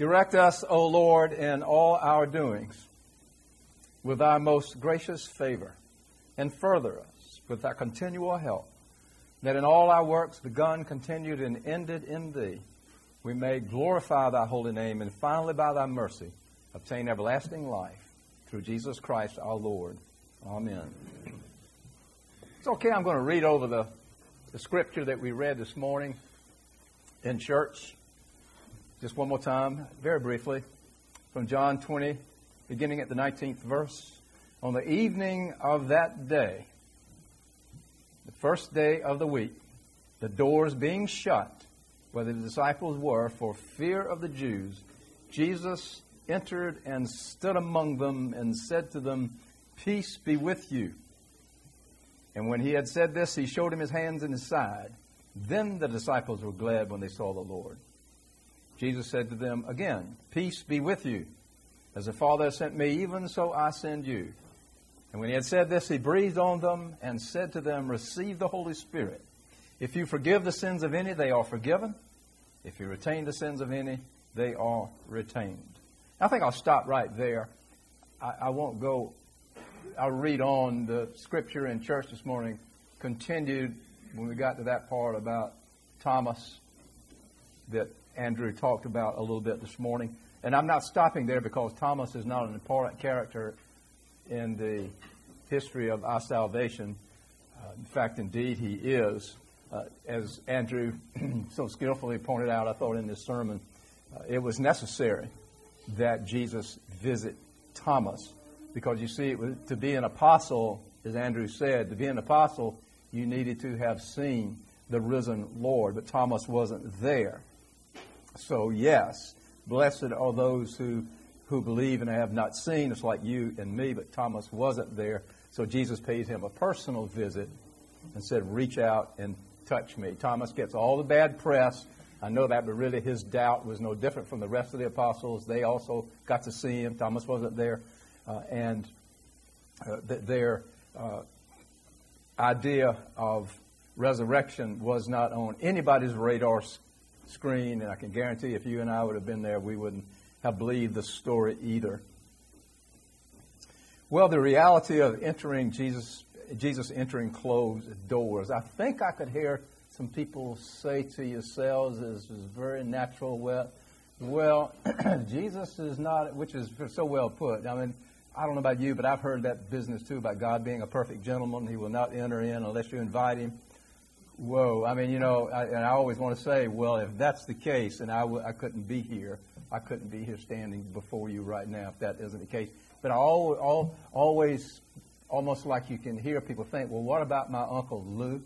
Direct us, O Lord, in all our doings with thy most gracious favor, and further us with thy continual help, that in all our works begun, continued, and ended in thee, we may glorify thy holy name, and finally by thy mercy obtain everlasting life through Jesus Christ our Lord. Amen. It's okay, I'm going to read over the, the scripture that we read this morning in church. Just one more time, very briefly, from John 20, beginning at the 19th verse. On the evening of that day, the first day of the week, the doors being shut, where the disciples were for fear of the Jews, Jesus entered and stood among them and said to them, Peace be with you. And when he had said this, he showed him his hands and his side. Then the disciples were glad when they saw the Lord. Jesus said to them again, Peace be with you. As the Father has sent me, even so I send you. And when he had said this, he breathed on them and said to them, Receive the Holy Spirit. If you forgive the sins of any, they are forgiven. If you retain the sins of any, they are retained. I think I'll stop right there. I, I won't go, I'll read on. The scripture in church this morning continued when we got to that part about Thomas that Andrew talked about a little bit this morning. And I'm not stopping there because Thomas is not an important character in the history of our salvation. Uh, in fact, indeed, he is. Uh, as Andrew so skillfully pointed out, I thought in this sermon, uh, it was necessary that Jesus visit Thomas because you see, was, to be an apostle, as Andrew said, to be an apostle, you needed to have seen the risen Lord, but Thomas wasn't there. So, yes, blessed are those who, who believe and have not seen. It's like you and me, but Thomas wasn't there. So Jesus paid him a personal visit and said, Reach out and touch me. Thomas gets all the bad press. I know that, but really his doubt was no different from the rest of the apostles. They also got to see him. Thomas wasn't there. Uh, and uh, th- their uh, idea of resurrection was not on anybody's radar screen, and I can guarantee if you and I would have been there, we wouldn't have believed the story either. Well, the reality of entering Jesus, Jesus entering closed doors, I think I could hear some people say to yourselves, is, is very natural. Well, well, Jesus is not, which is so well put. I mean, I don't know about you, but I've heard that business too about God being a perfect gentleman. He will not enter in unless you invite him. Whoa. I mean, you know, I, and I always want to say, well, if that's the case, and I w- I couldn't be here, I couldn't be here standing before you right now if that isn't the case. But I always, all, always, almost like you can hear people think, well, what about my Uncle Luke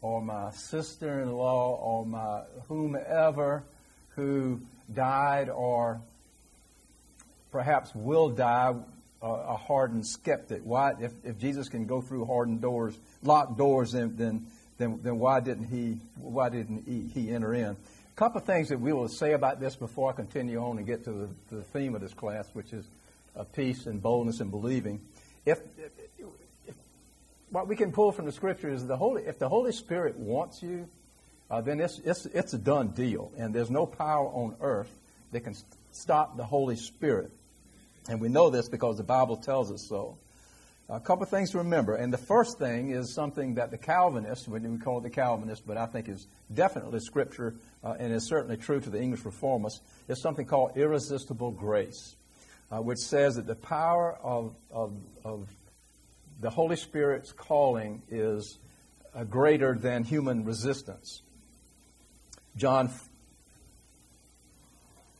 or my sister in law or my whomever who died or perhaps will die uh, a hardened skeptic? Why, if, if Jesus can go through hardened doors, locked doors, then, then then, then why didn't he why didn't he, he enter in? A couple of things that we will say about this before I continue on and get to the, the theme of this class, which is uh, peace and boldness and believing. If, if, if, what we can pull from the scripture is the Holy if the Holy Spirit wants you, uh, then it's, it's it's a done deal, and there's no power on earth that can stop the Holy Spirit. And we know this because the Bible tells us so. A couple of things to remember. And the first thing is something that the Calvinists, we call it the Calvinists, but I think is definitely scripture uh, and is certainly true to the English Reformists, is something called irresistible grace, uh, which says that the power of, of, of the Holy Spirit's calling is uh, greater than human resistance. John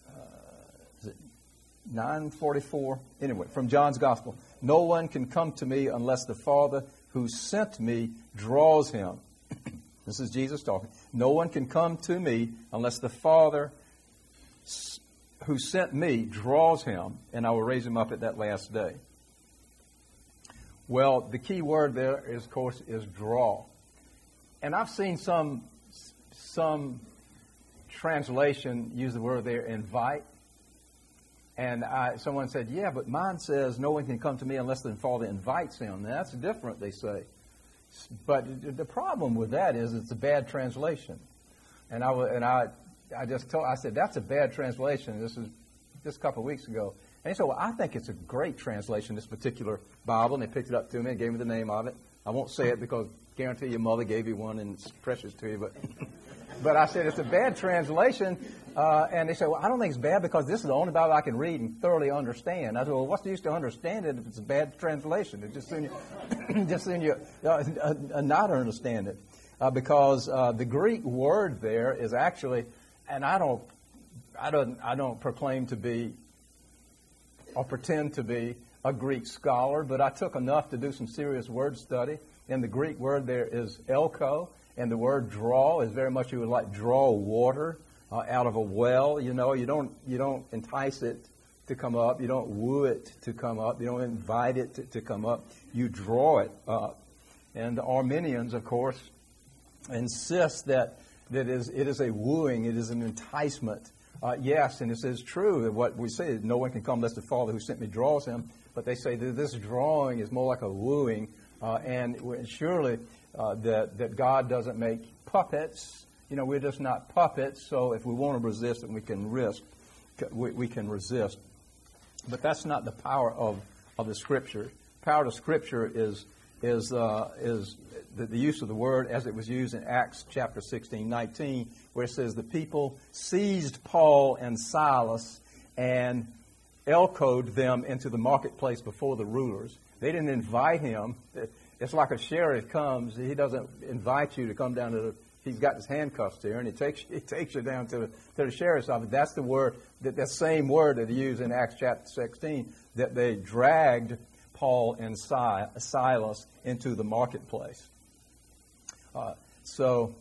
uh, is it 944? Anyway, from John's Gospel. No one can come to me unless the Father who sent me draws him. this is Jesus talking. No one can come to me unless the Father who sent me draws him, and I will raise him up at that last day. Well, the key word there is, of course, is draw. And I've seen some some translation use the word there, invite. And I, someone said, yeah, but mine says no one can come to me unless the Father invites him. That's different, they say. But the problem with that is it's a bad translation. And I, and I I just told, I said, that's a bad translation. This is just a couple of weeks ago. And he said, well, I think it's a great translation, this particular Bible. And they picked it up to me and gave me the name of it. I won't say it because I guarantee your mother gave you one and it's precious to you. But, but I said, it's a bad translation. Uh, and they said, well, I don't think it's bad because this is the only Bible I can read and thoroughly understand. I said, well, what's the use to understand it if it's a bad translation? It's just soon you, just soon you uh, uh, not understand it. Uh, because uh, the Greek word there is actually, and I don't, I don't, I don't proclaim to be or pretend to be a Greek scholar, but I took enough to do some serious word study. And the Greek word there is elko, and the word draw is very much you would like draw water uh, out of a well. You know, you don't you don't entice it to come up, you don't woo it to come up, you don't invite it to, to come up. You draw it up. And the Arminians, of course, insist that that is it is a wooing, it is an enticement uh, yes, and it is true that what we say, no one can come unless the Father who sent me draws him. But they say that this drawing is more like a wooing, uh, and surely uh, that, that God doesn't make puppets. You know, we're just not puppets, so if we want to resist it, we can risk, we, we can resist. But that's not the power of, of the Scripture. Power of Scripture is, is, uh, is the, the use of the word as it was used in Acts chapter 16, 19, where it says the people seized Paul and Silas and elcoed them into the marketplace before the rulers. They didn't invite him. It's like a sheriff comes. He doesn't invite you to come down to the. He's got his handcuffs there, and he takes he takes you down to the to the sheriff's office. That's the word that that same word that he used in Acts chapter 16 that they dragged Paul and Silas into the marketplace. Uh, so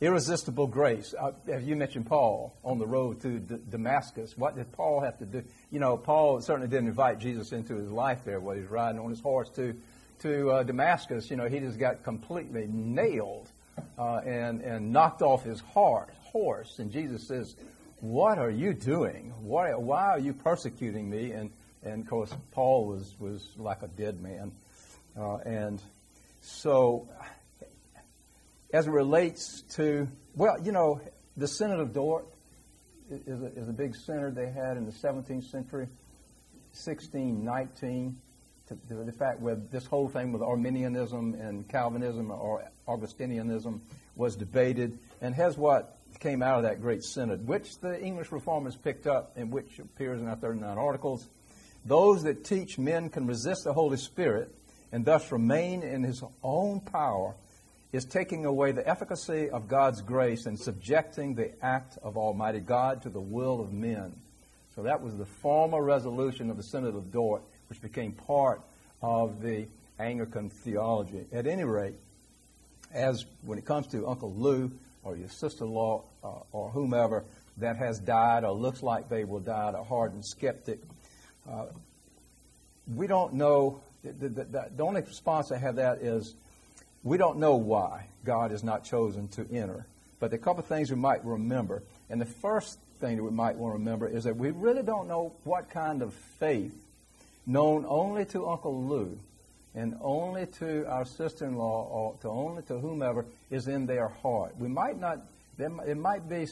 irresistible grace. Uh, you mentioned Paul on the road to D- Damascus. What did Paul have to do? You know, Paul certainly didn't invite Jesus into his life there while he's riding on his horse to to uh, Damascus. You know, he just got completely nailed uh, and and knocked off his heart, horse. And Jesus says, "What are you doing? Why why are you persecuting me?" And and of course, Paul was was like a dead man, uh, and so as it relates to, well, you know, the Synod of Dort is a, is a big synod they had in the 17th century, 1619. To, the fact where this whole thing with Arminianism and Calvinism or Augustinianism was debated, and has what came out of that great synod, which the English reformers picked up and which appears in our 39 articles. Those that teach men can resist the Holy Spirit and thus remain in his own power is taking away the efficacy of God's grace and subjecting the act of Almighty God to the will of men. So that was the formal resolution of the Synod of Dort, which became part of the Anglican theology. At any rate, as when it comes to Uncle Lou or your sister-in-law uh, or whomever that has died or looks like they will die, a hardened skeptic, uh, we don't know. The, the, the, the only response I have that is we don't know why God has not chosen to enter. But a couple of things we might remember. And the first thing that we might want to remember is that we really don't know what kind of faith, known only to Uncle Lou and only to our sister-in-law or to only to whomever, is in their heart. We might not. It might be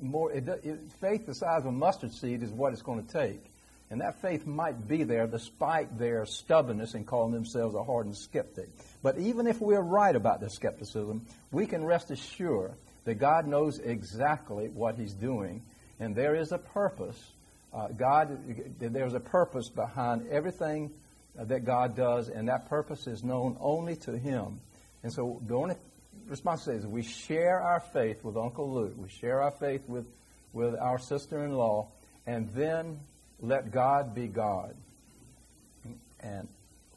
more. It, it, faith the size of a mustard seed is what it's going to take. And that faith might be there despite their stubbornness in calling themselves a hardened skeptic. But even if we're right about their skepticism, we can rest assured that God knows exactly what He's doing, and there is a purpose. Uh, God, there's a purpose behind everything that God does, and that purpose is known only to Him. And so the only responsibility is we share our faith with Uncle Luke, we share our faith with, with our sister in law, and then let God be God. And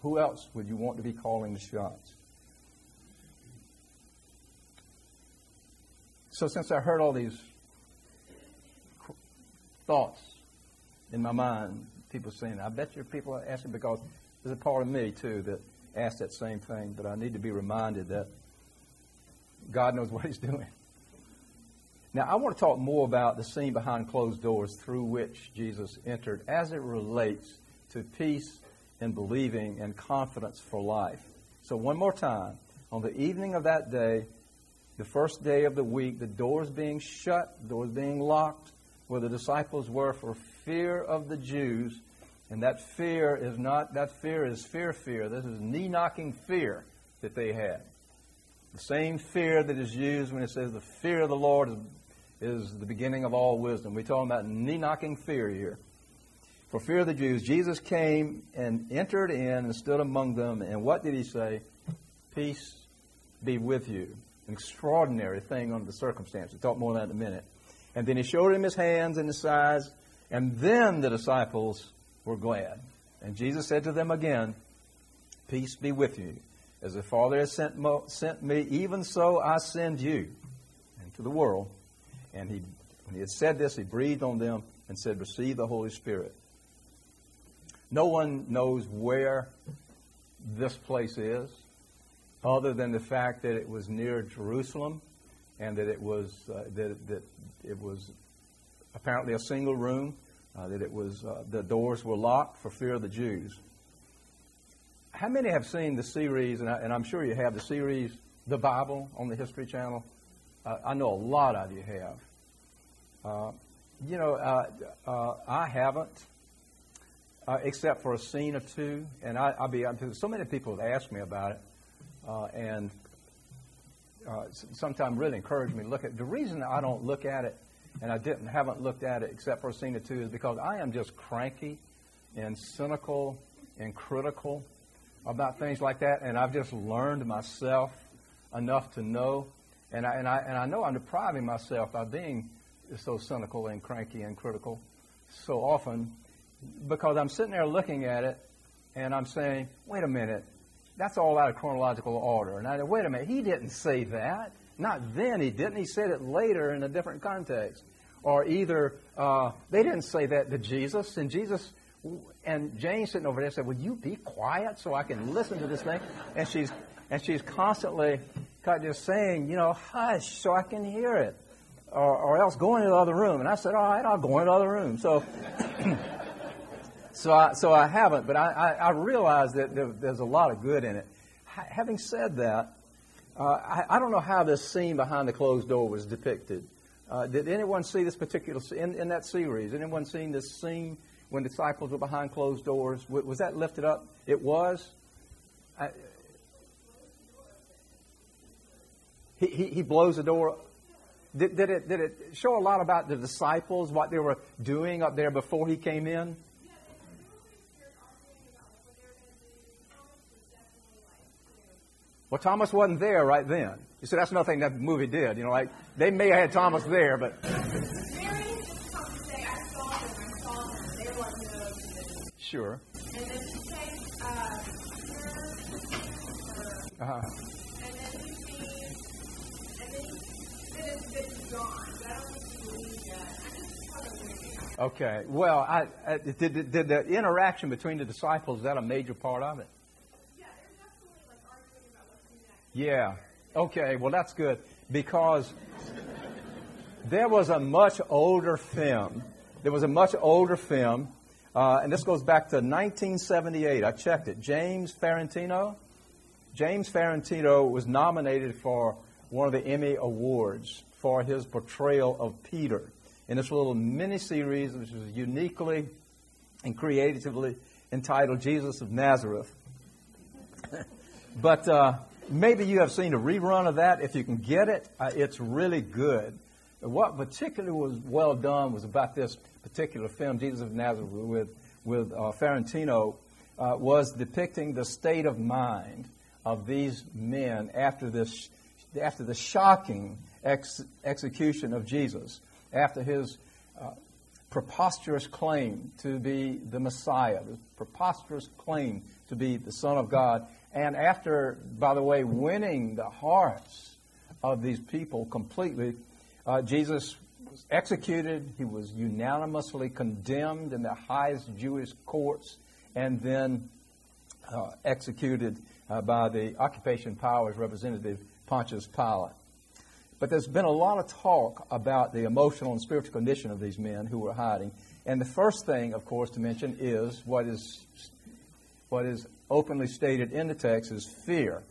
who else would you want to be calling the shots? So, since I heard all these thoughts in my mind, people saying, I bet you people are asking because there's a part of me, too, that asks that same thing, but I need to be reminded that God knows what He's doing. Now, I want to talk more about the scene behind closed doors through which Jesus entered as it relates to peace and believing and confidence for life. So, one more time, on the evening of that day, the first day of the week, the doors being shut, doors being locked, where the disciples were for fear of the Jews. And that fear is not, that fear is fear, fear. This is knee knocking fear that they had. The same fear that is used when it says the fear of the Lord is, is the beginning of all wisdom. We're talking about knee knocking fear here. For fear of the Jews, Jesus came and entered in and stood among them. And what did he say? Peace be with you. An extraordinary thing under the circumstances. We'll talk more on that in a minute. And then he showed him his hands and his sides. And then the disciples were glad. And Jesus said to them again, Peace be with you. As the Father has sent, mo- sent me, even so I send you into the world. And he, when he had said this, he breathed on them and said, Receive the Holy Spirit. No one knows where this place is, other than the fact that it was near Jerusalem and that it was, uh, that, that it was apparently a single room, uh, that it was, uh, the doors were locked for fear of the Jews how many have seen the series, and, I, am sure you have, the series The Bible on the History Channel? Uh, I know a lot of you have. Uh, you know, uh, uh I haven't, uh, except for a scene or two. And I, will be honest, so many people have asked me about it, uh, and sometimes really encourage me to look at it. The reason I don't look at it, and I didn't haven't looked at it except for a scene or two, is because I am just cranky and cynical and critical about things like that, and I've just learned myself enough to know, and I, and I, and I know I'm depriving myself by being so cynical and cranky and critical so often because I'm sitting there looking at it and I'm saying, wait a minute, that's all out of chronological order. And I wait a minute, he didn't say that. Not then he didn't. He said it later in a different context. Or either uh, they didn't say that to Jesus, and Jesus and Jane sitting over there said, "Will you be quiet so I can listen to this thing?" And she's and she's constantly just saying, you know, hush so I can hear it, or, or else go into the other room. And I said, all right, I'll go into the other room. So. so I, so I haven't, but I, I, I realize that there, there's a lot of good in it. H- having said that, uh, I, I, don't know how this scene behind the closed door was depicted. Uh, did anyone see this particular in, in that series? Anyone seen this scene when disciples were behind closed doors? Was that lifted up? It was. I, he, he, he blows the door. Did, did, it, did it show a lot about the disciples, what they were doing up there before he came in? Well, Thomas wasn't there right then. You see, that's nothing that movie did. You know, like they may have had Thomas there, but Sure. And then she takes uh-huh. and then he sees, and then he, gone. But I don't believe that. Okay. Well, I, I, did, did, did the interaction between the disciples is that a major part of it? Yeah, there's absolutely like arguing about what's Yeah. Okay. Well, that's good because there was a much older film. There was a much older film uh, and this goes back to 1978. I checked it. James Farentino. James Farentino was nominated for one of the Emmy Awards for his portrayal of Peter in this little mini series, which was uniquely and creatively entitled Jesus of Nazareth. but uh, maybe you have seen a rerun of that. If you can get it, uh, it's really good. What particularly was well done was about this particular film, Jesus of Nazareth, with, with uh, Farentino, uh, was depicting the state of mind of these men after, this, after the shocking ex- execution of Jesus, after his uh, preposterous claim to be the Messiah, the preposterous claim to be the Son of God, and after, by the way, winning the hearts of these people completely, uh, Jesus was executed. He was unanimously condemned in the highest Jewish courts and then uh, executed uh, by the occupation powers representative Pontius Pilate. But there's been a lot of talk about the emotional and spiritual condition of these men who were hiding. And the first thing, of course, to mention is what is what is openly stated in the text is fear.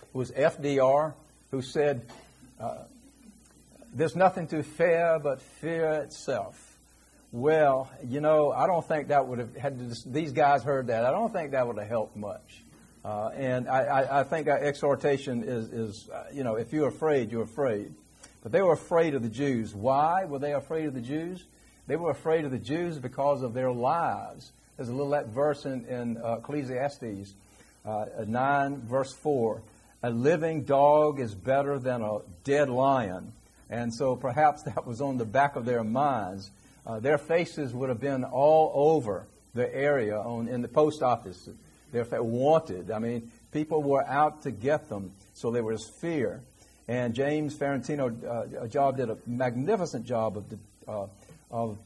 It was FDR who said, uh, There's nothing to fear but fear itself. Well, you know, I don't think that would have had these guys heard that. I don't think that would have helped much. Uh, and I, I, I, think exhortation is, is uh, you know, if you're afraid, you're afraid. But they were afraid of the Jews. Why were they afraid of the Jews? They were afraid of the Jews because of their lives. There's a little that verse in, in uh, Ecclesiastes uh, 9, verse 4. A living dog is better than a dead lion. And so perhaps that was on the back of their minds uh, their faces would have been all over the area on, in the post office. They're wanted. I mean, people were out to get them, so there was fear. And James Farentino, uh, job did a magnificent job of, de- uh, of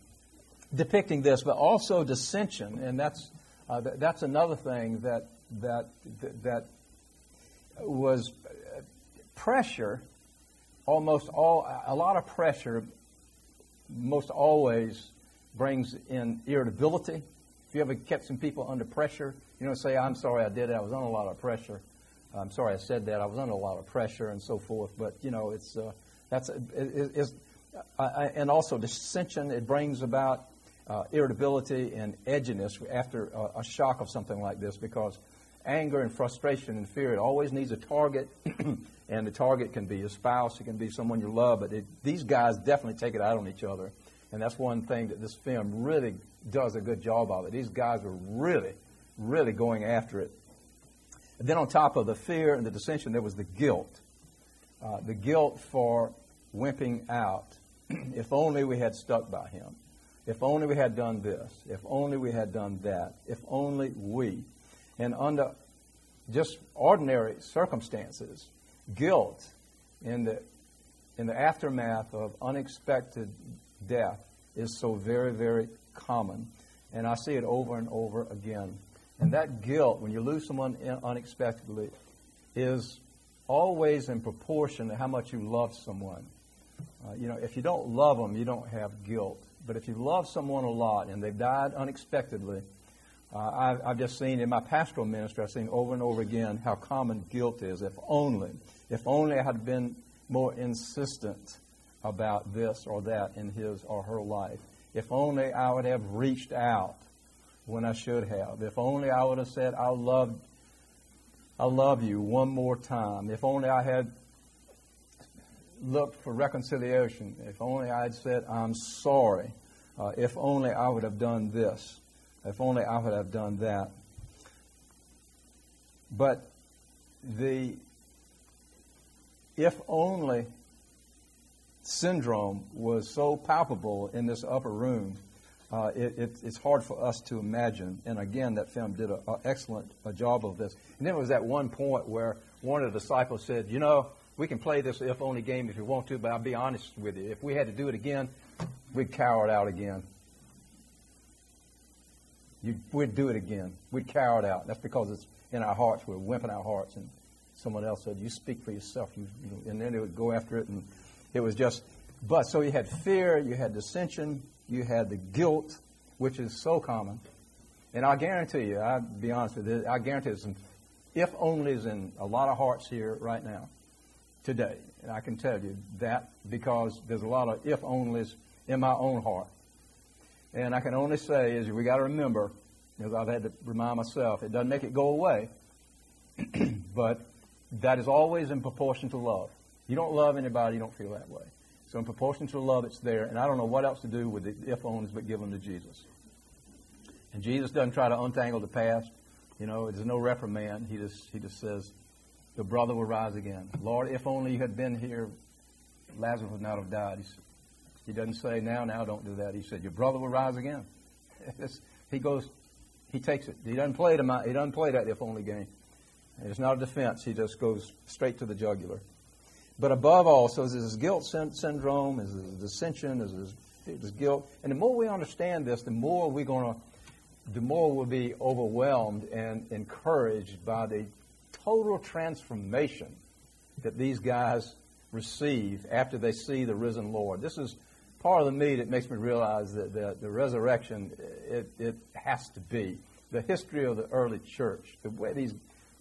depicting this, but also dissension, and that's uh, th- that's another thing that that that was uh, pressure, almost all a lot of pressure most always brings in irritability. If you ever kept some people under pressure, you know, say, I'm sorry I did it, I was under a lot of pressure. I'm sorry I said that, I was under a lot of pressure and so forth. But, you know, it's, uh, that's, it, it's, uh, and also dissension, it brings about uh, irritability and edginess after a shock of something like this because anger and frustration and fear, it always needs a target and the target can be a spouse, it can be someone you love, but it, these guys definitely take it out on each other. And that's one thing that this film really does a good job of it. These guys are really, really going after it. And then on top of the fear and the dissension, there was the guilt. Uh, the guilt for wimping out. if only we had stuck by him. If only we had done this. If only we had done that. If only we. And under just ordinary circumstances, guilt in the, in the aftermath of unexpected death is so very, very common. And I see it over and over again. And that guilt, when you lose someone unexpectedly, is always in proportion to how much you love someone. Uh, you know, if you don't love them, you don't have guilt. But if you love someone a lot and they've died unexpectedly, uh, I've, I've, just seen in my pastoral ministry, I've seen over and over again how common guilt is. If only, if only I had been more insistent about this or that in his or her life. If only I would have reached out when I should have. If only I would have said, I love, I love you one more time. If only I had looked for reconciliation. If only I'd said, I'm sorry. Uh, if only I would have done this. If only I would have done that. But the if only syndrome was so palpable in this upper room, uh, it, it, it's hard for us to imagine. And again, that film did an excellent a job of this. And then it was that one point where one of the disciples said, You know, we can play this if only game if you want to, but I'll be honest with you. If we had to do it again, we'd cower it out again. You'd, we'd do it again. We'd cower it out. That's because it's in our hearts. We're wimping our hearts. And someone else said, "You speak for yourself." You, you and then they would go after it, and it was just. But so you had fear, you had dissension, you had the guilt, which is so common. And I guarantee you, I'll be honest with you, I guarantee there's some if onlys in a lot of hearts here right now, today. And I can tell you that because there's a lot of if onlys in my own heart. And I can only say is we got to remember, because I've had to remind myself, it doesn't make it go away, but that is always in proportion to love. You don't love anybody, you don't feel that way. So in proportion to love, it's there. And I don't know what else to do with the if onlys but give them to Jesus. And Jesus doesn't try to untangle the past. You know, there's no reprimand. He just he just says, the brother will rise again. Lord, if only you had been here, Lazarus would not have died. He doesn't say now, now don't do that. He said, your brother will rise again. he goes, he takes it. He doesn't play the, he doesn't play that if only game. It's not a defense. He just goes straight to the jugular. But above all, so there's this guilt syndrome, there's this dissension, there's this, this guilt. And the more we understand this, the more we're going to, the more we'll be overwhelmed and encouraged by the total transformation that these guys receive after they see the risen Lord. This is part of the me that makes me realize that the, the resurrection, it, it has to be. The history of the early church, the way these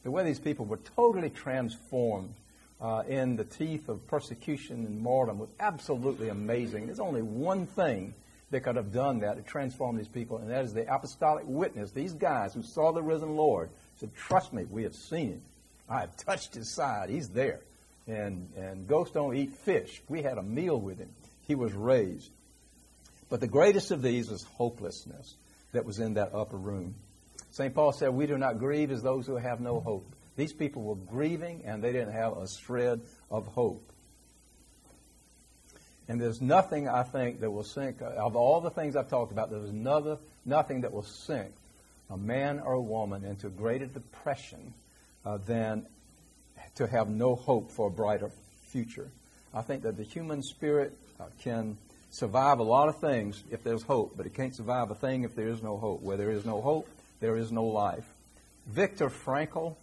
the way these people were totally transformed uh, in the teeth of persecution and martyrdom was absolutely amazing. There's only one thing that could have done that to transform these people, and that is the apostolic witness. These guys who saw the risen Lord said, Trust me, we have seen him. I have touched his side. He's there. And, and ghosts don't eat fish. We had a meal with him. He was raised. But the greatest of these was hopelessness that was in that upper room. St. Paul said, We do not grieve as those who have no hope. These people were grieving and they didn't have a shred of hope. And there's nothing, I think, that will sink, of all the things I've talked about, there's another, nothing that will sink a man or a woman into greater depression uh, than to have no hope for a brighter future. I think that the human spirit uh, can survive a lot of things if there's hope, but it can't survive a thing if there is no hope. Where there is no hope, there is no life. Viktor Frankl.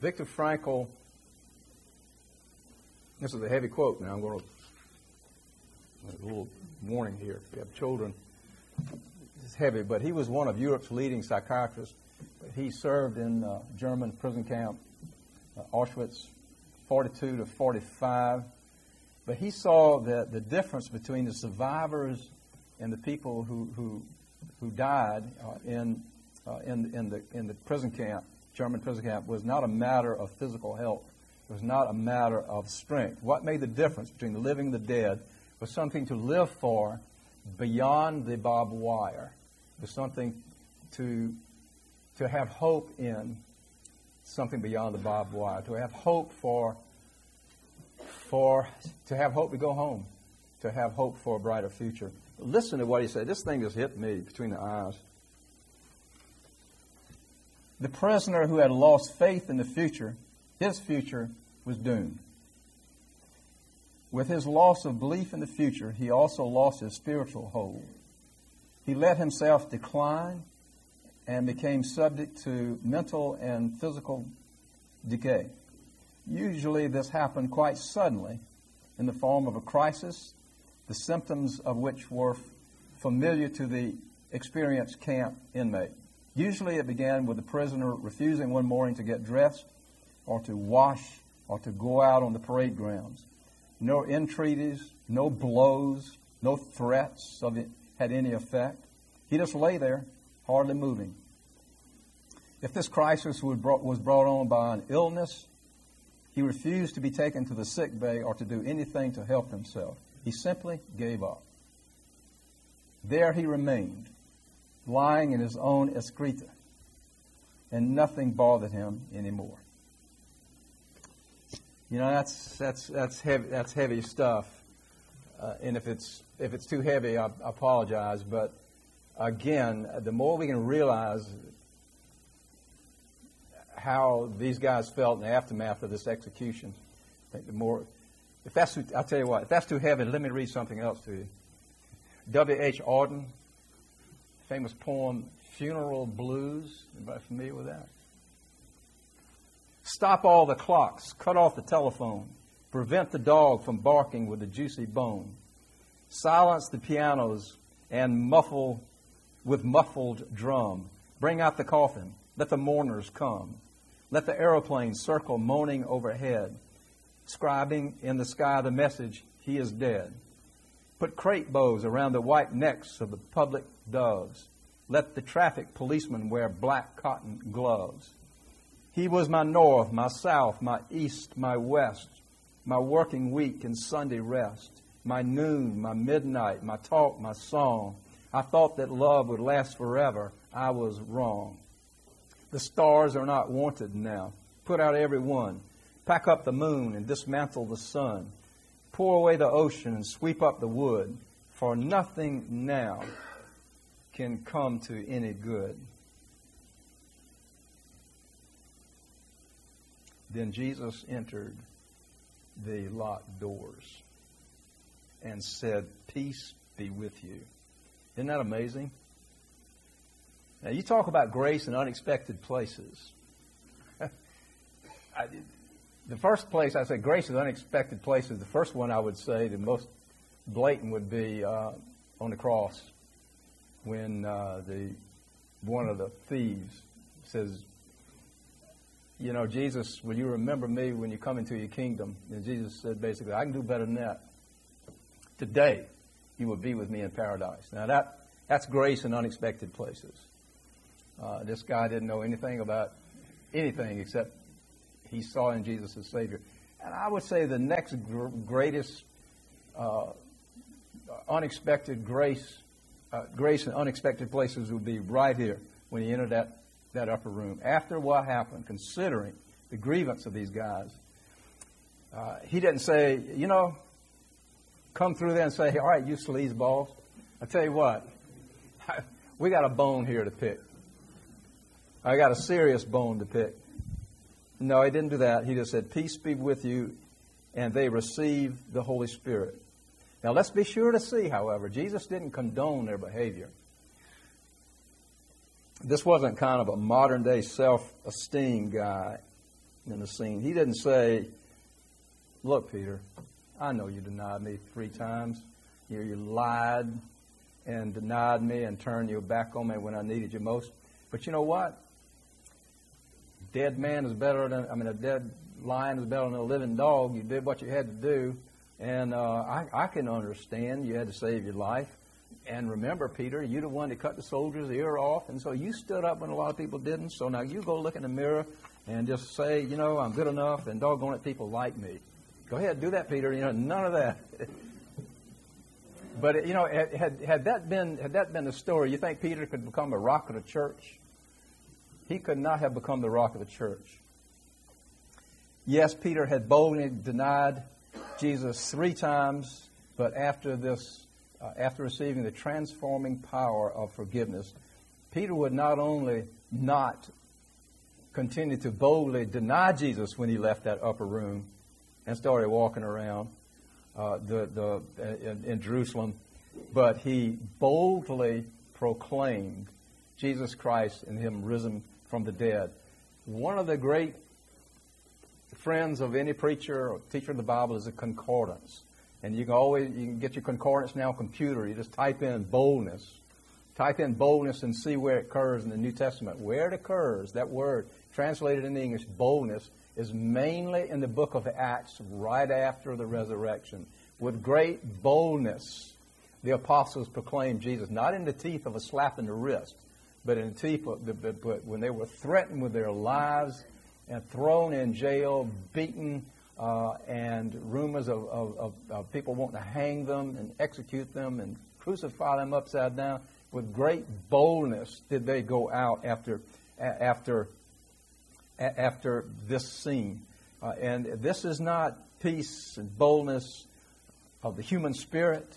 Viktor Frankl. This is a heavy quote. Now I'm going to a little warning here. If you have children, heavy. But he was one of Europe's leading psychiatrists. He served in uh, German prison camp, uh, Auschwitz, 42 to 45. But he saw that the difference between the survivors and the people who, who, who died uh, in, uh, in, in, the, in the prison camp, German prison camp, was not a matter of physical health. It was not a matter of strength. What made the difference between the living and the dead was something to live for beyond the barbed wire. It something to, to have hope in something beyond the barbed wire, to have hope for for to have hope to go home, to have hope for a brighter future. Listen to what he said. This thing just hit me between the eyes. The prisoner who had lost faith in the future, his future was doomed. With his loss of belief in the future, he also lost his spiritual hold. He let himself decline and became subject to mental and physical decay. Usually, this happened quite suddenly in the form of a crisis, the symptoms of which were familiar to the experienced camp inmate. Usually, it began with the prisoner refusing one morning to get dressed or to wash or to go out on the parade grounds. No entreaties, no blows, no threats of had any effect. He just lay there, hardly moving. If this crisis was brought, on by an illness, he refused to be taken to the sick bay or to do anything to help himself. He simply gave up. There he remained, lying in his own excreta, and nothing bothered him anymore. You know, that's, that's, that's, heavy, that's heavy stuff. Uh, and if it's, if it's too heavy, I, apologize. But again, the more we can realize how these guys felt in the aftermath of this execution. I think the more, if that's, too, I'll tell you what, if that's too heavy, let me read something else to you. W.H. Auden, famous poem, Funeral Blues. Anybody familiar with that? Stop all the clocks, cut off the telephone, prevent the dog from barking with a juicy bone, silence the pianos and muffle with muffled drum, bring out the coffin, let the mourners come. Let the aeroplanes circle moaning overhead, scribing in the sky the message, He is dead. Put crape bows around the white necks of the public doves. Let the traffic policemen wear black cotton gloves. He was my north, my south, my east, my west, my working week and Sunday rest, my noon, my midnight, my talk, my song. I thought that love would last forever. I was wrong. The stars are not wanted now. Put out every one. Pack up the moon and dismantle the sun. Pour away the ocean and sweep up the wood, for nothing now can come to any good. Then Jesus entered the locked doors and said, Peace be with you. Isn't that amazing? Now, you talk about grace in unexpected places. I, the first place I say grace in unexpected places, the first one I would say, the most blatant would be uh, on the cross when uh, the one of the thieves says, you know, Jesus, will you remember me when you come into your kingdom? And Jesus said basically, I can do better than that. Today, you will be with me in paradise. Now that that's grace in unexpected places. Uh, this guy didn't know anything about anything except he saw in Jesus as Savior. And I would say the next gr- greatest uh, unexpected grace, uh, grace in unexpected places would be right here when he entered that, that upper room. After what happened, considering the grievance of these guys, uh, he didn't say, you know, come through there and say, all right, you sleazeballs. I tell you what, we got a bone here to pick. I got a serious bone to pick. No, he didn't do that. He just said, Peace be with you, and they received the Holy Spirit. Now, let's be sure to see, however, Jesus didn't condone their behavior. This wasn't kind of a modern day self esteem guy in the scene. He didn't say, Look, Peter, I know you denied me three times. You, you lied and denied me and turned your back on me when I needed you most. But you know what? Dead man is better than, I mean, a dead lion is better than a living dog. You did what you had to do. And uh, I, I can understand you had to save your life. And remember, Peter, you're the one that cut the soldier's ear off. And so you stood up when a lot of people didn't. So now you go look in the mirror and just say, you know, I'm good enough and doggone it, people like me. Go ahead, do that, Peter. You know, none of that. but you know, had had that been had that been the story, you think Peter could become a rock of the church? He could not have become the rock of the church. Yes, Peter had boldly denied Jesus three times, but after this, uh, after receiving the transforming power of forgiveness, Peter would not only not continue to boldly deny Jesus when he left that upper room, and started walking around uh, the, the, in, in Jerusalem. But he boldly proclaimed Jesus Christ and Him risen from the dead. One of the great friends of any preacher or teacher of the Bible is a concordance. And you can always you can get your concordance now computer. You just type in boldness. Type in boldness and see where it occurs in the New Testament. Where it occurs, that word translated in English, boldness, is mainly in the book of Acts right after the resurrection. With great boldness, the apostles proclaimed Jesus, not in the teeth of a slap in the wrist, but in the teeth of the, but when they were threatened with their lives and thrown in jail, beaten, uh, and rumors of, of, of, people wanting to hang them and execute them and crucify them upside down. With great boldness did they go out after, after a- after this scene. Uh, and this is not peace and boldness of the human spirit.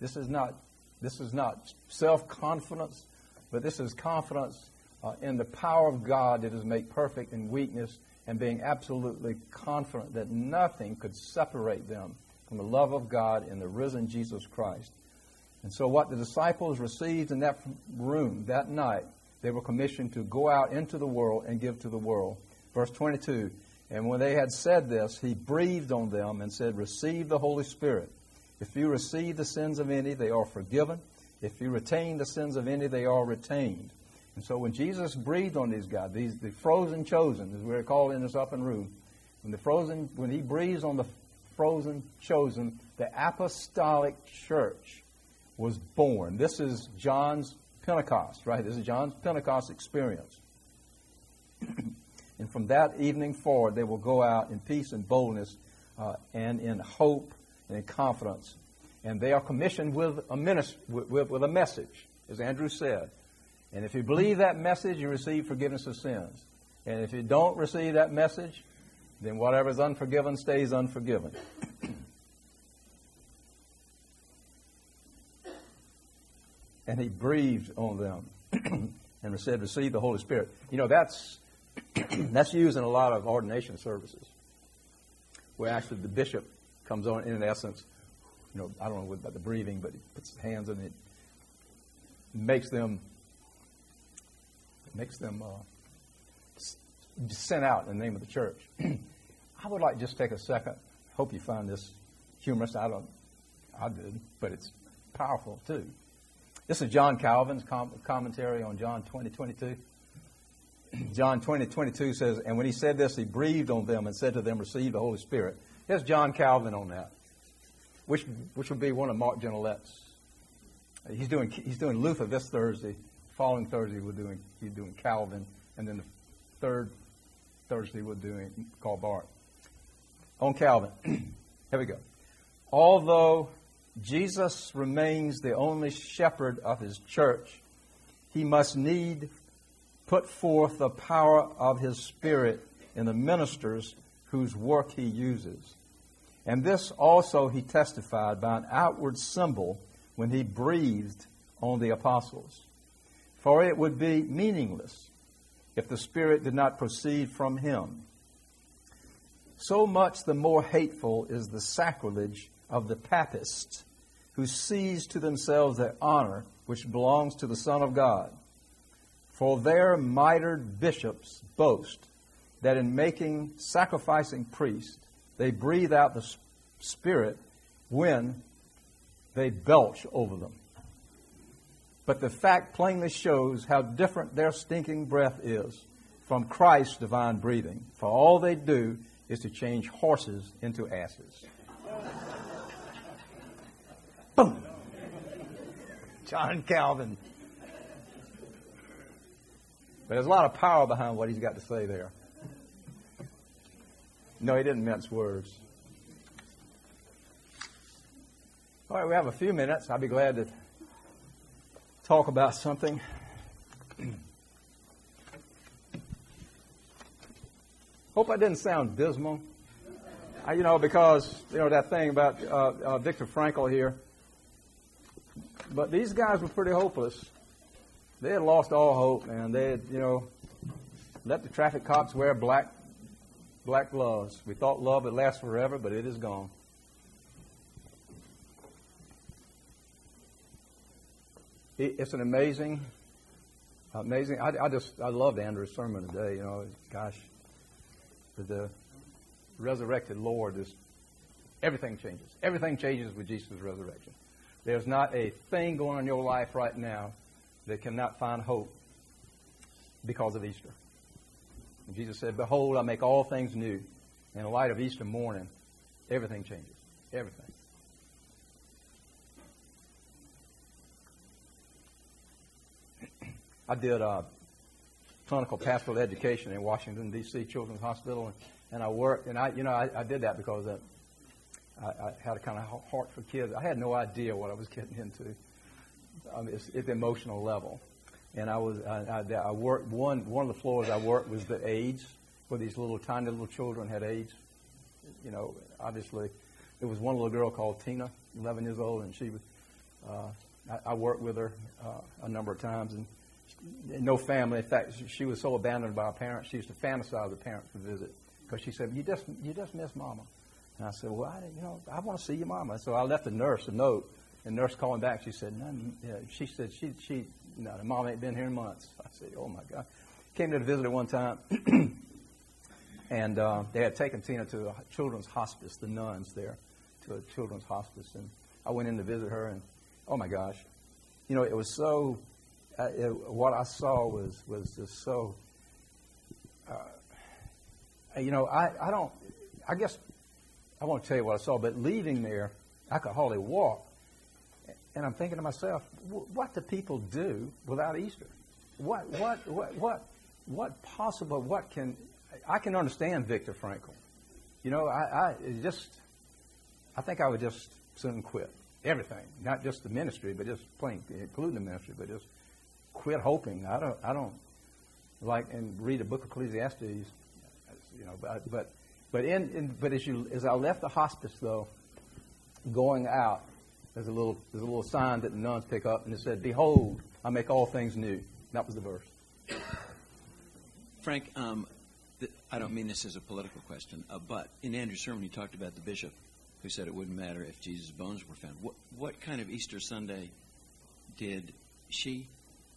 This is not, this is not self confidence, but this is confidence uh, in the power of God that is made perfect in weakness and being absolutely confident that nothing could separate them from the love of God in the risen Jesus Christ. And so, what the disciples received in that room that night they were commissioned to go out into the world and give to the world. Verse 22 And when they had said this, he breathed on them and said, Receive the Holy Spirit. If you receive the sins of any, they are forgiven. If you retain the sins of any, they are retained. And so when Jesus breathed on these guys, these the frozen chosen, as we're called in this upper room, when the frozen when he breathes on the frozen chosen, the apostolic church was born. This is John's Pentecost, right? This is John's Pentecost experience. and from that evening forward, they will go out in peace and boldness uh, and in hope and in confidence. And they are commissioned with a, ministry, with, with a message, as Andrew said. And if you believe that message, you receive forgiveness of sins. And if you don't receive that message, then whatever is unforgiven stays unforgiven. and he breathed on them and said, Receive the Holy Spirit. You know, that's, that's used in a lot of ordination services where actually the bishop comes on, in essence, you know, I don't know about the breathing, but he puts his hands in it, makes them, makes them uh, sent out in the name of the church. I would like to just take a second. Hope you find this humorous. I don't, I did, but it's powerful too. This is John Calvin's com- commentary on John 20, 22. John 20, 22 says, And when he said this, he breathed on them and said to them, Receive the Holy Spirit. Here's John Calvin on that, which, which would be one of Mark Genellette's. He's doing, he's doing Luther this Thursday. Following Thursday, we're doing, he's doing Calvin. And then the third Thursday, we're doing Karl Barth. On Calvin. Here we go. Although Jesus remains the only shepherd of his church, he must need put forth the power of his Spirit in the ministers whose work he uses. And this also he testified by an outward symbol when he breathed on the apostles. For it would be meaningless if the Spirit did not proceed from him. So much the more hateful is the sacrilege of the papists who seize to themselves the honor which belongs to the Son of God. For their mitred bishops boast that in making sacrificing priests, they breathe out the Spirit when they belch over them. But the fact plainly shows how different their stinking breath is from Christ's divine breathing. For all they do is to change horses into asses. Boom. John Calvin. But there's a lot of power behind what he's got to say there. No, he didn't mince words. All right, we have a few minutes. I'll be glad to talk about something. Hope I didn't sound dismal. I, you know, because, you know, that thing about uh, uh, Viktor Frankl here. But these guys were pretty hopeless. They had lost all hope, and They had, you know, let the traffic cops wear black black gloves. We thought love would last forever, but it is gone. It's an amazing, amazing. I, I just I loved Andrew's sermon today. You know, gosh, the resurrected Lord is everything changes. Everything changes with Jesus' resurrection. There's not a thing going on in your life right now that cannot find hope because of Easter. And Jesus said, Behold, I make all things new. In the light of Easter morning, everything changes. Everything. I did uh, clinical pastoral education in Washington D.C. Children's Hospital, and, and I worked, and I, you know, I, I did that because I, I had a kind of heart for kids. I had no idea what I was getting into. Um, it's, it's emotional level, and I was, I, I, I worked one one of the floors I worked was the AIDS, where these little tiny little children had AIDS. You know, obviously, there was one little girl called Tina, 11 years old, and she was. Uh, I, I worked with her uh, a number of times, and no family. In fact, she was so abandoned by her parents, she used to fantasize the parents would visit because she said, "You just you just miss mama." And I said, "Well, I, you know, I want to see your mama." So I left the nurse a note, and nurse called me back. She said, None, yeah. She said she she know the mom ain't been here in months. I said, "Oh my God." Came to visit her one time, and uh, they had taken Tina to a children's hospice, the nuns there, to a children's hospice, and I went in to visit her, and oh my gosh, you know, it was so uh, it, what I saw was was just so. Uh, you know, I, I don't. I guess I won't tell you what I saw, but leaving there, I could hardly walk, and I'm thinking to myself, what do people do without Easter? What what what what what possible? What can I can understand Viktor Frankl. You know, I, I just I think I would just soon quit everything, not just the ministry, but just plain, including the ministry, but just quit hoping. I don't. I don't like and read a book of Ecclesiastes. You know, but but but in, in but as you as I left the hospice though, going out, there's a little there's a little sign that the nuns pick up and it said, "Behold, I make all things new." That was the verse. Frank, um, th- I don't mean this as a political question, uh, but in Andrew's sermon, he talked about the bishop who said it wouldn't matter if Jesus' bones were found. What what kind of Easter Sunday did she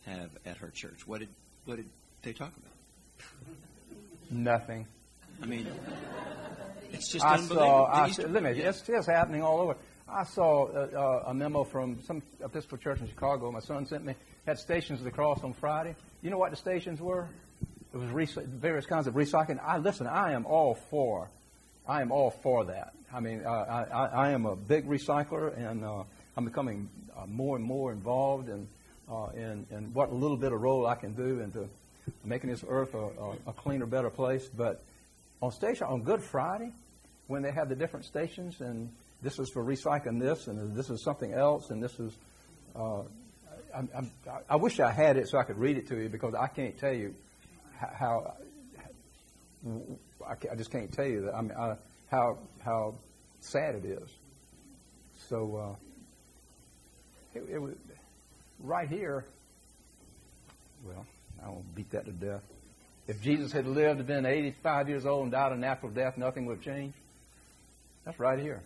have at her church? What did what did they talk about? Nothing. I mean, it's just I unbelievable. saw. I, Easter- let me. yeah. It's, it's happening all over. I saw a, a memo from some Episcopal church in Chicago. My son sent me. Had stations of the cross on Friday. You know what the stations were? it was rec- various kinds of recycling. I listen. I am all for. I am all for that. I mean, uh, I, I am a big recycler, and uh, I'm becoming uh, more and more involved in, uh, in in what little bit of role I can do into making this earth a, a, a cleaner, better place. But on station on Good Friday, when they have the different stations, and this is for recycling this, and this is something else, and this is. Uh, I, I, I wish I had it so I could read it to you because I can't tell you how. I, just can't tell you that. I mean, I, how how sad it is. So uh, it, it was right here. Well, I won't beat that to death. If Jesus had lived, and been 85 years old, and died a natural death, nothing would have changed. That's right here.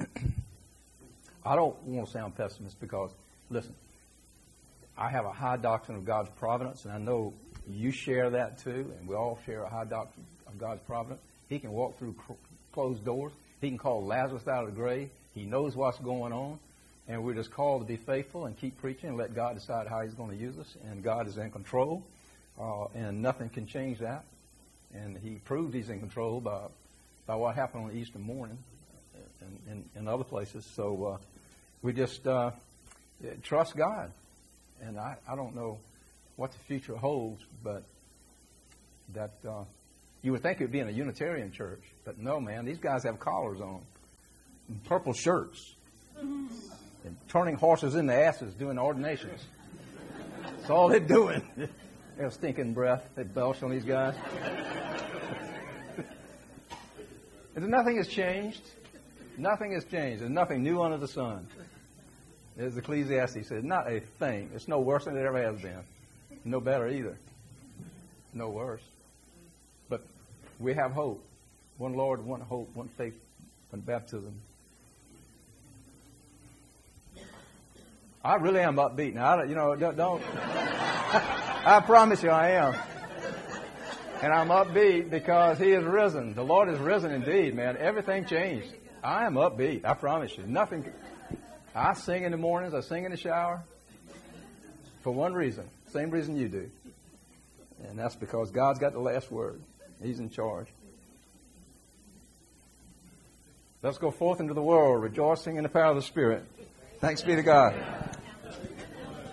I don't want to sound pessimist because, listen, I have a high doctrine of God's providence, and I know you share that too, and we all share a high doctrine of God's providence. He can walk through closed doors. He can call Lazarus out of the grave. He knows what's going on. And we're just called to be faithful and keep preaching and let God decide how He's going to use us. And God is in control, uh, and nothing can change that. And He proved He's in control by, by what happened on Easter morning and, and other places. So uh, we just uh, trust God. And I, I don't know what the future holds, but that uh, you would think it would be in a Unitarian church. But no, man, these guys have collars on, purple shirts, and turning horses into asses doing ordinations. That's all they're doing. They're stinking breath. They belch on these guys. and nothing has changed. Nothing has changed. There's nothing new under the sun. As Ecclesiastes said, not a thing. It's no worse than it ever has been. No better either. No worse. But we have hope. One Lord, one hope, one faith, one baptism. I really am upbeat. Now, you know, don't. don't I promise you I am. And I'm upbeat because He is risen. The Lord is risen indeed, man. Everything changed. I am upbeat. I promise you. Nothing. I sing in the mornings. I sing in the shower. For one reason. Same reason you do. And that's because God's got the last word. He's in charge. Let's go forth into the world rejoicing in the power of the Spirit. Thanks be to God.